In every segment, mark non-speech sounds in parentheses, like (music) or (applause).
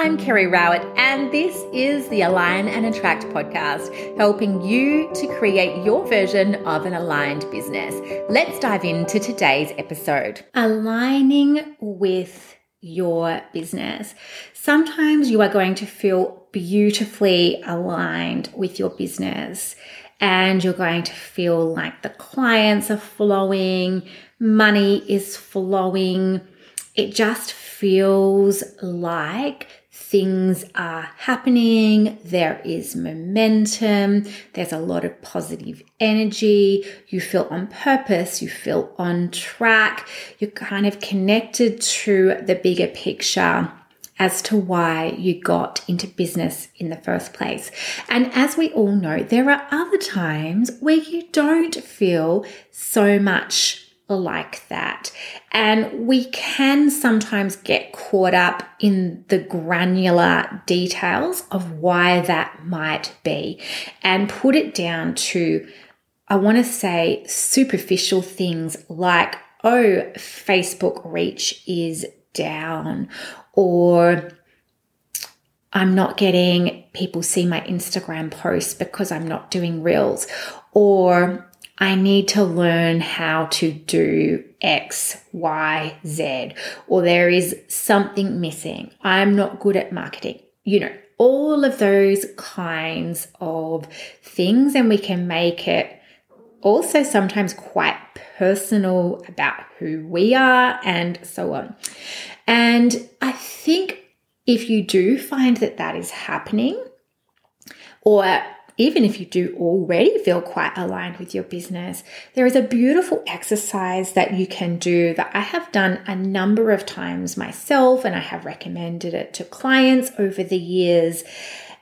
I'm Kerry Rowett, and this is the Align and Attract podcast, helping you to create your version of an aligned business. Let's dive into today's episode. Aligning with your business. Sometimes you are going to feel beautifully aligned with your business and you're going to feel like the clients are flowing, money is flowing. It just feels like things are happening, there is momentum, there's a lot of positive energy, you feel on purpose, you feel on track, you're kind of connected to the bigger picture as to why you got into business in the first place. And as we all know, there are other times where you don't feel so much like that. And we can sometimes get caught up in the granular details of why that might be and put it down to, I want to say, superficial things like, oh, Facebook reach is down, or I'm not getting people see my Instagram posts because I'm not doing reels, or I need to learn how to do X, Y, Z, or there is something missing. I'm not good at marketing. You know, all of those kinds of things, and we can make it also sometimes quite personal about who we are and so on. And I think if you do find that that is happening, or even if you do already feel quite aligned with your business, there is a beautiful exercise that you can do that I have done a number of times myself and I have recommended it to clients over the years.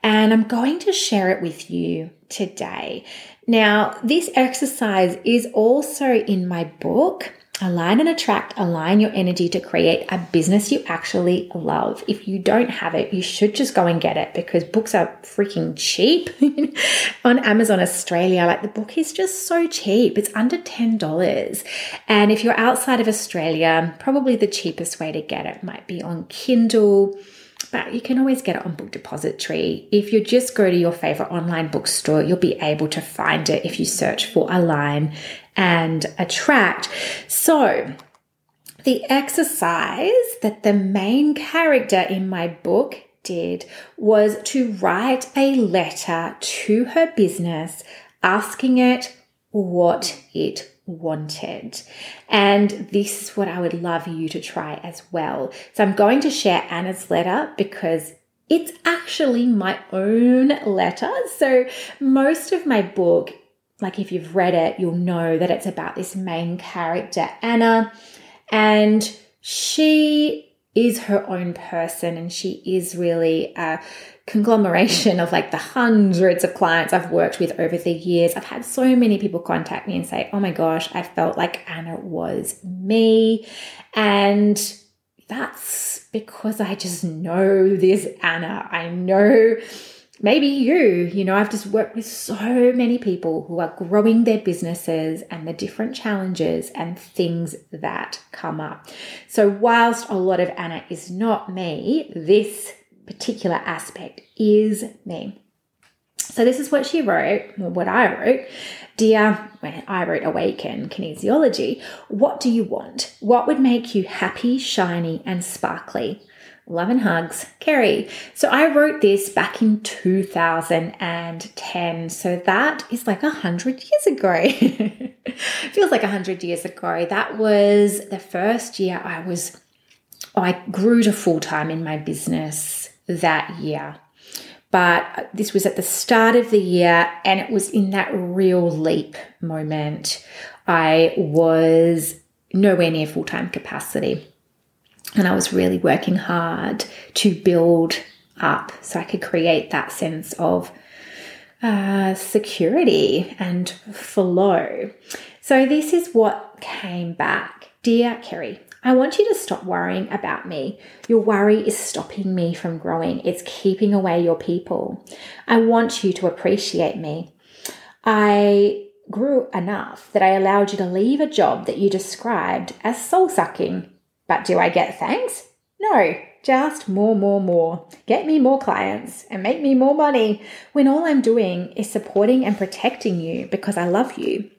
And I'm going to share it with you today. Now, this exercise is also in my book. Align and attract, align your energy to create a business you actually love. If you don't have it, you should just go and get it because books are freaking cheap (laughs) on Amazon Australia. Like the book is just so cheap. It's under $10. And if you're outside of Australia, probably the cheapest way to get it might be on Kindle but you can always get it on Book Depository. If you just go to your favorite online bookstore, you'll be able to find it if you search for Align and Attract. So, the exercise that the main character in my book did was to write a letter to her business asking it what it wanted. And this is what I would love you to try as well. So I'm going to share Anna's letter because it's actually my own letter. So most of my book, like if you've read it, you'll know that it's about this main character, Anna, and she is her own person and she is really a conglomeration of like the hundreds of clients I've worked with over the years. I've had so many people contact me and say, Oh my gosh, I felt like Anna was me. And that's because I just know this Anna. I know maybe you, you know, I've just worked with so many people who are growing their businesses and the different challenges and things that come up. So, whilst a lot of Anna is not me, this particular aspect is me. So, this is what she wrote, or what I wrote. Dear, when I wrote Awaken Kinesiology, what do you want? What would make you happy, shiny, and sparkly? Love and hugs, Kerry. So I wrote this back in 2010. So that is like a hundred years ago. (laughs) Feels like a hundred years ago. That was the first year I was, I grew to full time in my business that year. But this was at the start of the year, and it was in that real leap moment. I was nowhere near full time capacity. And I was really working hard to build up so I could create that sense of uh, security and flow. So, this is what came back. Dear Kerry, I want you to stop worrying about me. Your worry is stopping me from growing, it's keeping away your people. I want you to appreciate me. I grew enough that I allowed you to leave a job that you described as soul sucking but do I get thanks? No, just more, more, more. Get me more clients and make me more money when all I'm doing is supporting and protecting you because I love you.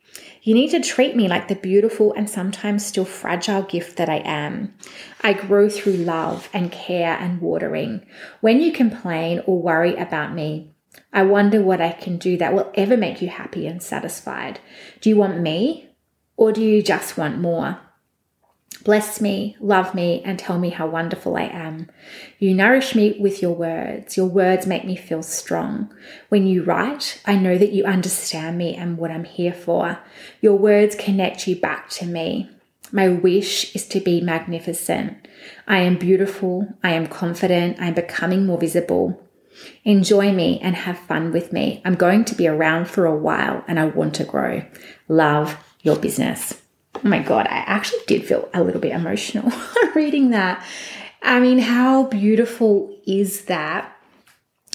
You need to treat me like the beautiful and sometimes still fragile gift that I am. I grow through love and care and watering. When you complain or worry about me, I wonder what I can do that will ever make you happy and satisfied. Do you want me or do you just want more? Bless me, love me, and tell me how wonderful I am. You nourish me with your words. Your words make me feel strong. When you write, I know that you understand me and what I'm here for. Your words connect you back to me. My wish is to be magnificent. I am beautiful. I am confident. I am becoming more visible. Enjoy me and have fun with me. I'm going to be around for a while and I want to grow. Love your business. Oh my God, I actually did feel a little bit emotional (laughs) reading that. I mean, how beautiful is that?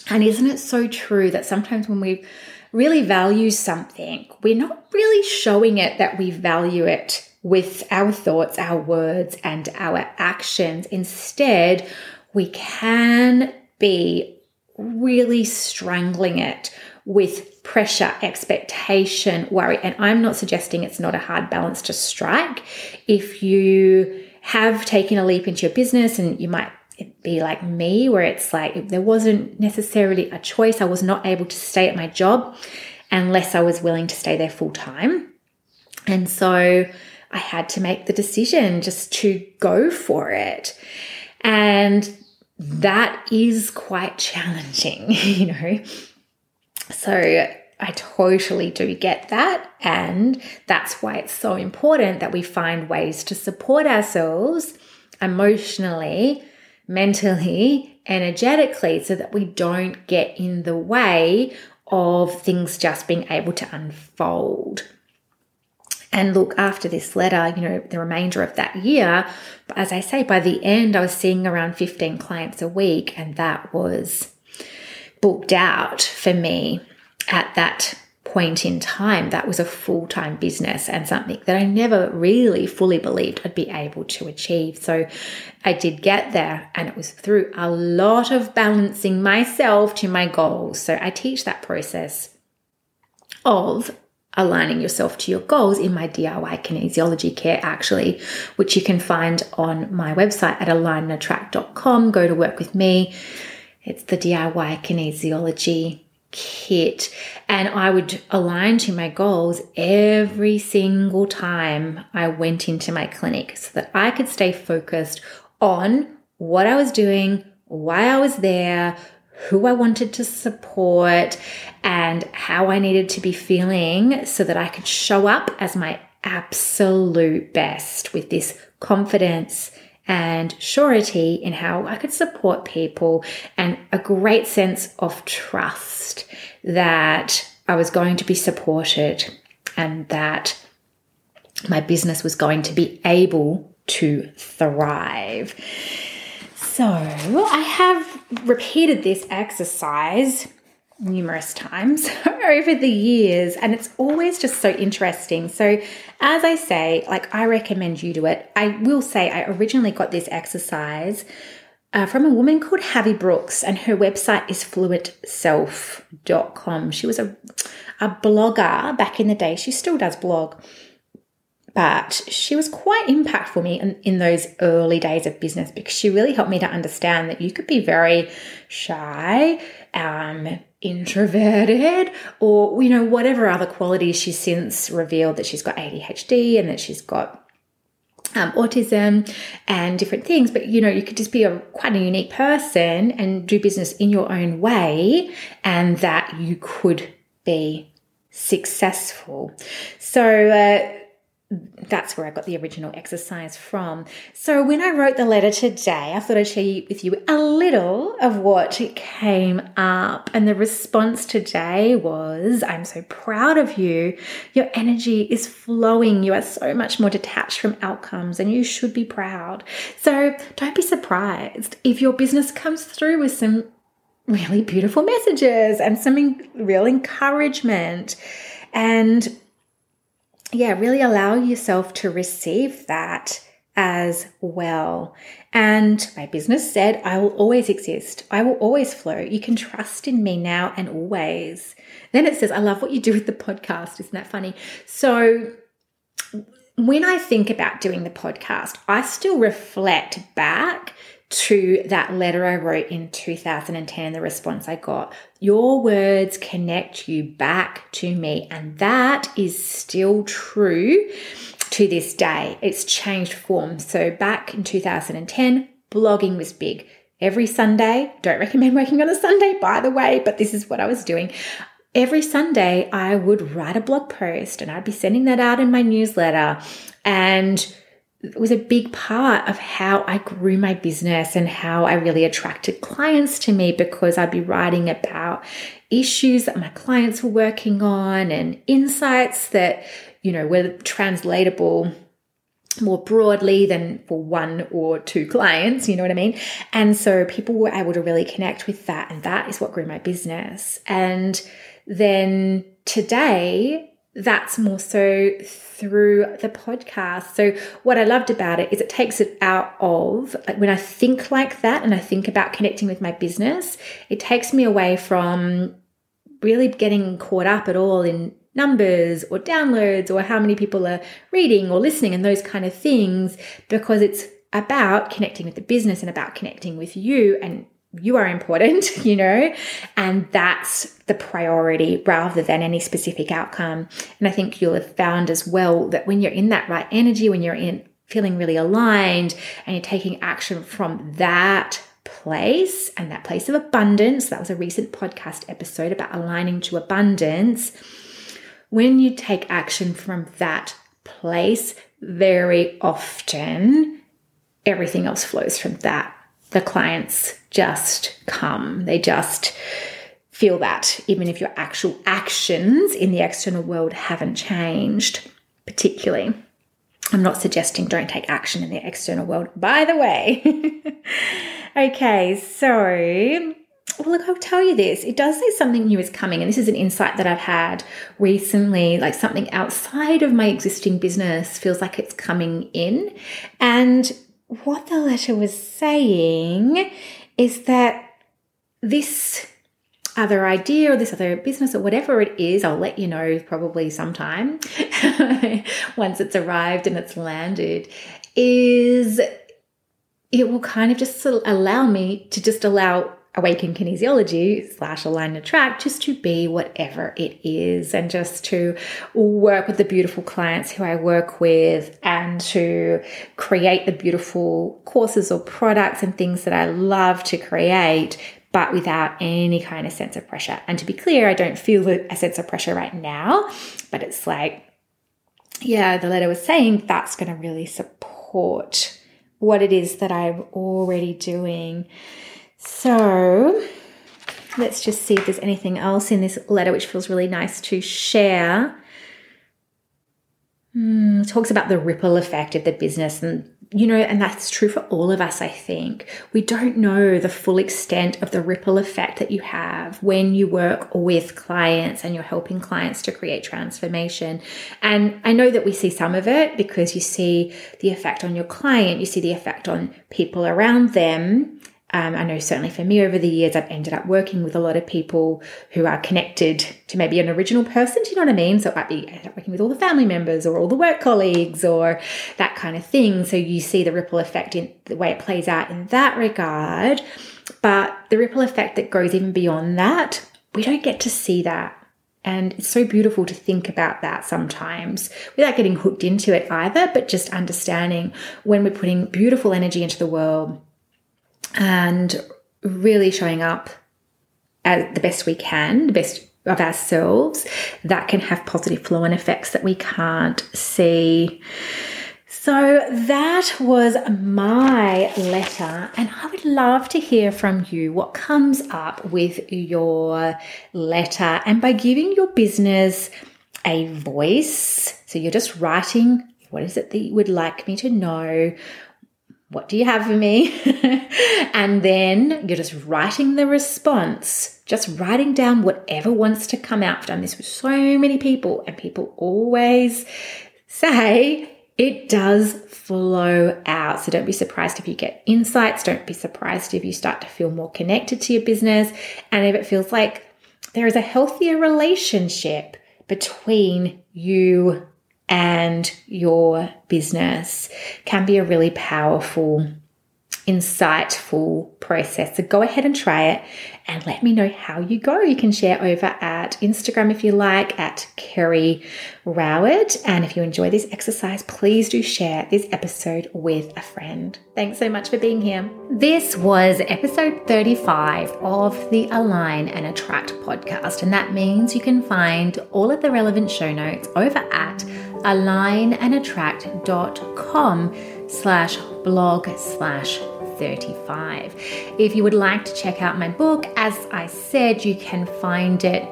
And isn't it so true that sometimes when we really value something, we're not really showing it that we value it with our thoughts, our words, and our actions. Instead, we can be really strangling it with pressure, expectation, worry. And I'm not suggesting it's not a hard balance to strike. If you have taken a leap into your business and you might be like me, where it's like there wasn't necessarily a choice, I was not able to stay at my job unless I was willing to stay there full time. And so I had to make the decision just to go for it. And that is quite (laughs) challenging, you know. So I totally do get that. And that's why it's so important that we find ways to support ourselves emotionally, mentally, energetically, so that we don't get in the way of things just being able to unfold. And look, after this letter, you know, the remainder of that year, as I say, by the end, I was seeing around 15 clients a week, and that was booked out for me at that point in time. That was a full time business and something that I never really fully believed I'd be able to achieve. So I did get there, and it was through a lot of balancing myself to my goals. So I teach that process of aligning yourself to your goals in my DIY kinesiology care, actually, which you can find on my website at alignattract.com. Go to work with me. It's the DIY kinesiology kit. And I would align to my goals every single time I went into my clinic so that I could stay focused on what I was doing, why I was there, who I wanted to support, and how I needed to be feeling so that I could show up as my absolute best with this confidence and surety in how I could support people and a great sense of trust that I was going to be supported and that my business was going to be able to thrive. So I have repeated this exercise numerous times (laughs) over the years and it's always just so interesting. So as I say, like I recommend you do it. I will say I originally got this exercise uh, from a woman called Havi Brooks, and her website is fluentself.com. She was a, a blogger back in the day. She still does blog but she was quite impactful for me in, in, those early days of business because she really helped me to understand that you could be very shy, um, introverted, or you know whatever other qualities she's since revealed that she's got ADHD and that she's got. Um, autism and different things, but you know, you could just be a quite a unique person and do business in your own way, and that you could be successful. So, uh, that's where I got the original exercise from. So when I wrote the letter today, I thought I'd share with you a little of what came up. And the response today was, I'm so proud of you. Your energy is flowing. You are so much more detached from outcomes and you should be proud. So don't be surprised if your business comes through with some really beautiful messages and some real encouragement. And yeah, really allow yourself to receive that as well. And my business said, I will always exist. I will always flow. You can trust in me now and always. Then it says, I love what you do with the podcast. Isn't that funny? So when I think about doing the podcast, I still reflect back to that letter I wrote in 2010 the response I got. Your words connect you back to me. And that is still true to this day. It's changed form. So back in 2010, blogging was big. Every Sunday, don't recommend working on a Sunday, by the way, but this is what I was doing. Every Sunday, I would write a blog post and I'd be sending that out in my newsletter. And was a big part of how I grew my business and how I really attracted clients to me because I'd be writing about issues that my clients were working on and insights that, you know, were translatable more broadly than for one or two clients, you know what I mean? And so people were able to really connect with that. And that is what grew my business. And then today, that's more so through the podcast. So what I loved about it is it takes it out of like when I think like that and I think about connecting with my business, it takes me away from really getting caught up at all in numbers or downloads or how many people are reading or listening and those kind of things because it's about connecting with the business and about connecting with you and you are important, (laughs) you know, and that's the priority rather than any specific outcome. And I think you'll have found as well that when you're in that right energy, when you're in feeling really aligned and you're taking action from that place and that place of abundance, that was a recent podcast episode about aligning to abundance. When you take action from that place, very often everything else flows from that the clients just come. They just feel that, even if your actual actions in the external world haven't changed, particularly. I'm not suggesting don't take action in the external world, by the way. (laughs) okay, so well, look, I'll tell you this. It does say something new is coming, and this is an insight that I've had recently. Like something outside of my existing business feels like it's coming in. And what the letter was saying is that this other idea or this other business or whatever it is, I'll let you know probably sometime (laughs) once it's arrived and it's landed, is it will kind of just allow me to just allow awaken kinesiology slash align attract just to be whatever it is and just to work with the beautiful clients who I work with and to create the beautiful courses or products and things that I love to create but without any kind of sense of pressure. And to be clear, I don't feel a sense of pressure right now, but it's like, yeah, the letter was saying that's going to really support what it is that I'm already doing. So let's just see if there's anything else in this letter which feels really nice to share. Mm, talks about the ripple effect of the business and you know and that's true for all of us i think. We don't know the full extent of the ripple effect that you have when you work with clients and you're helping clients to create transformation. And i know that we see some of it because you see the effect on your client you see the effect on people around them um, I know certainly for me over the years, I've ended up working with a lot of people who are connected to maybe an original person. Do you know what I mean? So it might be working with all the family members or all the work colleagues or that kind of thing. So you see the ripple effect in the way it plays out in that regard. But the ripple effect that goes even beyond that, we don't get to see that. And it's so beautiful to think about that sometimes without getting hooked into it either, but just understanding when we're putting beautiful energy into the world and really showing up as the best we can, the best of ourselves, that can have positive flow and effects that we can't see. So that was my letter, and I would love to hear from you what comes up with your letter. And by giving your business a voice, so you're just writing what is it that you would like me to know? What do you have for me? (laughs) and then you're just writing the response, just writing down whatever wants to come out. I've done this with so many people, and people always say, it does flow out. So don't be surprised if you get insights. Don't be surprised if you start to feel more connected to your business. And if it feels like there is a healthier relationship between you and your business can be a really powerful insightful process. So go ahead and try it and let me know how you go. You can share over at Instagram if you like, at Kerry Rowett. And if you enjoy this exercise, please do share this episode with a friend. Thanks so much for being here. This was episode 35 of the Align and Attract podcast. And that means you can find all of the relevant show notes over at alignandattract.com slash blog slash 35. If you would like to check out my book, as I said, you can find it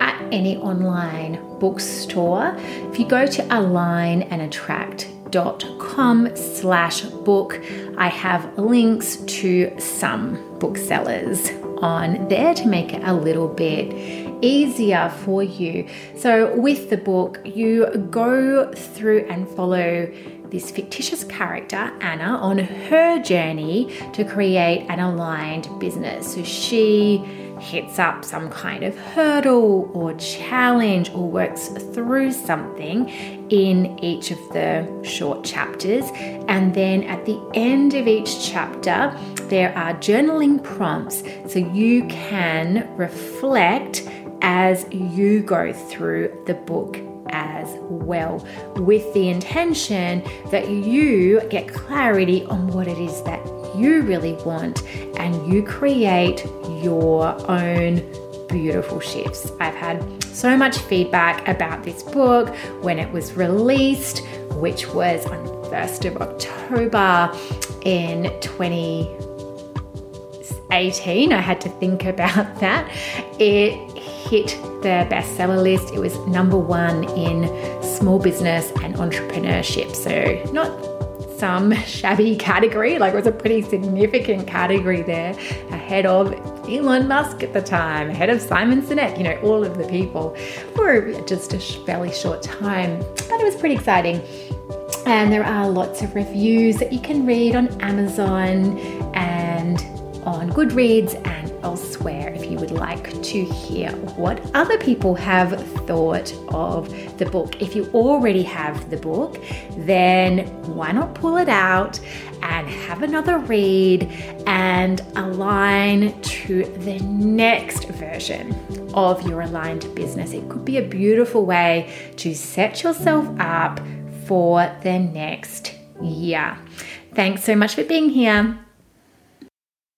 at any online bookstore. If you go to alignandattract.com slash book, I have links to some booksellers on there to make it a little bit easier for you. So, with the book, you go through and follow this fictitious character, Anna, on her journey to create an aligned business. So she hits up some kind of hurdle or challenge or works through something in each of the short chapters. And then at the end of each chapter, there are journaling prompts so you can reflect as you go through the book as well, with the intention that you get clarity on what it is that you really want and you create your own beautiful shifts. I've had so much feedback about this book when it was released, which was on the 1st of October in 2018. I had to think about (laughs) that. It hit the bestseller list. It was number one in small business and entrepreneurship. So, not some (laughs) shabby category, like it was a pretty significant category there, ahead of Elon Musk at the time, ahead of Simon Sinek, you know, all of the people for just a fairly short time. But it was pretty exciting. And there are lots of reviews that you can read on Amazon and on Goodreads and elsewhere if you would like to hear what other people have thought of the book. If you already have the book, then why not pull it out and have another read and align to the next version of your aligned business? It could be a beautiful way to set yourself up for the next year. Thanks so much for being here.